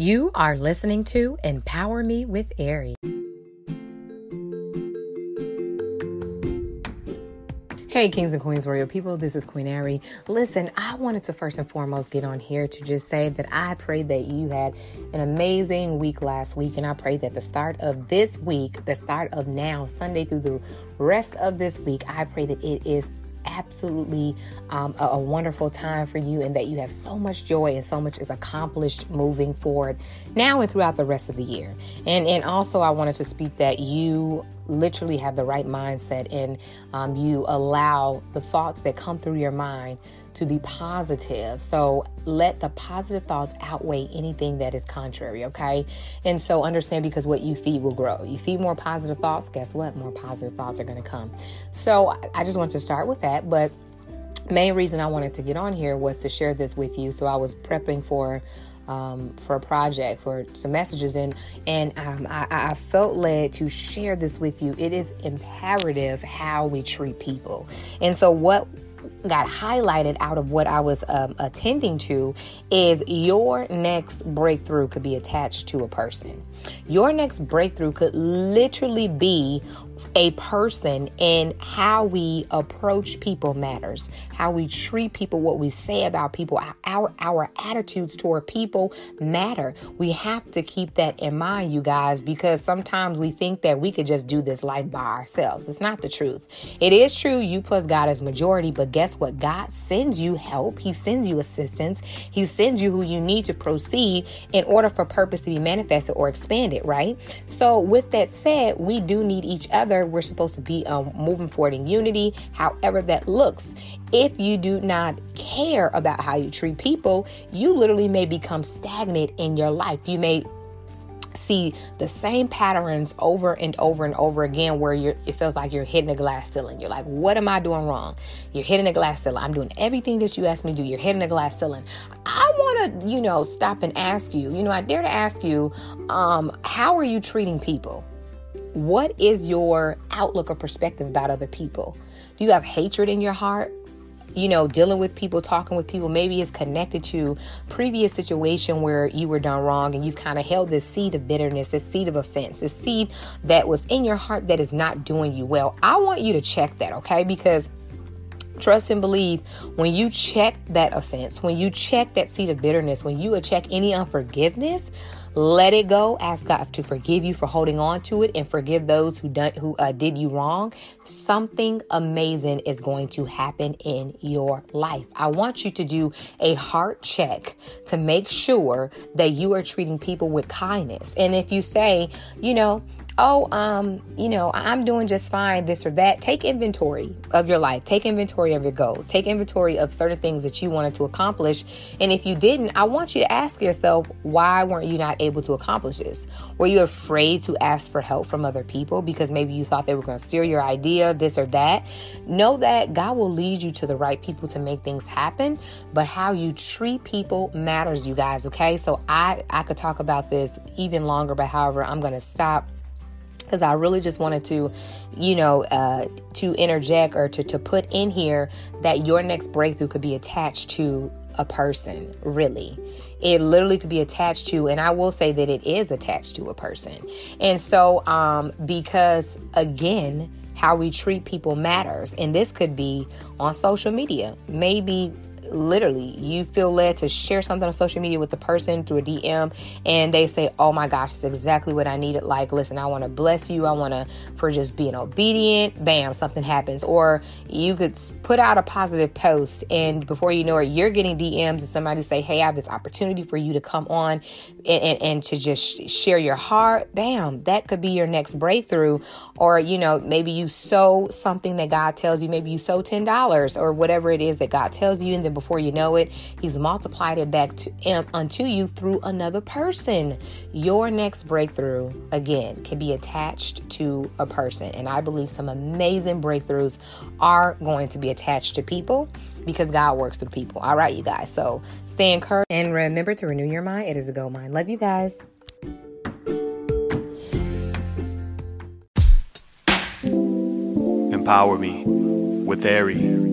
You are listening to Empower Me with Ari. Hey, kings and queens, royal people, this is Queen Ari. Listen, I wanted to first and foremost get on here to just say that I pray that you had an amazing week last week, and I pray that the start of this week, the start of now, Sunday through the rest of this week, I pray that it is absolutely um, a, a, wonderful time for you and that you have so much joy and so much is accomplished moving forward now and throughout the rest of the year. And and also I wanted to speak that you literally have the right mindset and um, you allow the thoughts that come through your mind to be positive. So let the positive thoughts outweigh anything that is contrary, okay? And so understand because what you feed will grow. You feed more positive thoughts, guess what? More positive thoughts are going to come. So I just want to start with that, but main reason I wanted to get on here was to share this with you. So I was prepping for um, for a project, for some messages, and and um, I, I, felt led to share this with you. It is imperative how we treat people, and so what got highlighted out of what I was um, attending to is your next breakthrough could be attached to a person. Your next breakthrough could literally be a person and how we approach people matters. How we treat people, what we say about people, our our attitudes toward people matter. We have to keep that in mind, you guys, because sometimes we think that we could just do this life by ourselves. It's not the truth. It is true you plus God is majority, but guess what? God sends you help. He sends you assistance. He sends you who you need to proceed in order for purpose to be manifested or expanded, right? So with that said, we do need each other together. We're supposed to be um, moving forward in unity, however that looks. If you do not care about how you treat people, you literally may become stagnant in your life. You may see the same patterns over and over and over again where you're it feels like you're hitting a glass ceiling. You're like, what am I doing wrong? You're hitting a glass ceiling. I'm doing everything that you asked me to do. You're hitting a glass ceiling. I want to, you know, stop and ask you, you know, I dare to ask you, um, how are you treating people? What is your outlook or perspective about other people? Do you have hatred in your heart? You know, dealing with people, talking with people, maybe it's connected to previous situation where you were done wrong and you've kind of held this seed of bitterness, this seed of offense, this seed that was in your heart that is not doing you well. I want you to check that, okay? Because trust and believe when you check that offense, when you check that seed of bitterness, when you check any unforgiveness, let it go. Ask God to forgive you for holding on to it and forgive those who done who uh, did you wrong. Something amazing is going to happen in your life. I want you to do a heart check to make sure that you are treating people with kindness. And if you say, you know, oh, um, you know, I'm doing just fine, this or that. Take inventory of your life. Take inventory of your goals. Take inventory of certain things that you wanted to accomplish. And if you didn't, I want you to ask yourself, why weren't you not able to accomplish this? Were you afraid to ask for help from other people because maybe you thought they were going to steal your idea, this or that? Know that God will lead you to the right people to make things happen, but how you treat people matters, you guys, okay? So I I could talk about this even longer, but however, I'm going to stop because I really just wanted to, you know, uh, to interject or to, to put in here that your next breakthrough could be attached to a person, really. It literally could be attached to, and I will say that it is attached to a person. And so, um, because again, how we treat people matters. And this could be on social media. Maybe literally you feel led to share something on social media with the person through a DM and they say, Oh my gosh, it's exactly what I needed. Like, listen, I want to bless you. I want to, for just being obedient. Bam, something happens. Or you could put out a positive post and before you know it, you're getting DMs and somebody say, Hey, I have this opportunity for you to come on and, and, and to just share your heart. Bam, that could be your next breakthrough. Or, you know, maybe you sow something that God tells you, maybe you sow $10 or whatever it is that God tells you. And before you know it, He's multiplied it back to um, unto you through another person. Your next breakthrough, again, can be attached to a person. And I believe some amazing breakthroughs are going to be attached to people because God works through people. All right, you guys. So stay encouraged and remember to renew your mind. It is a go mind. Love you guys. Empower me with Ari.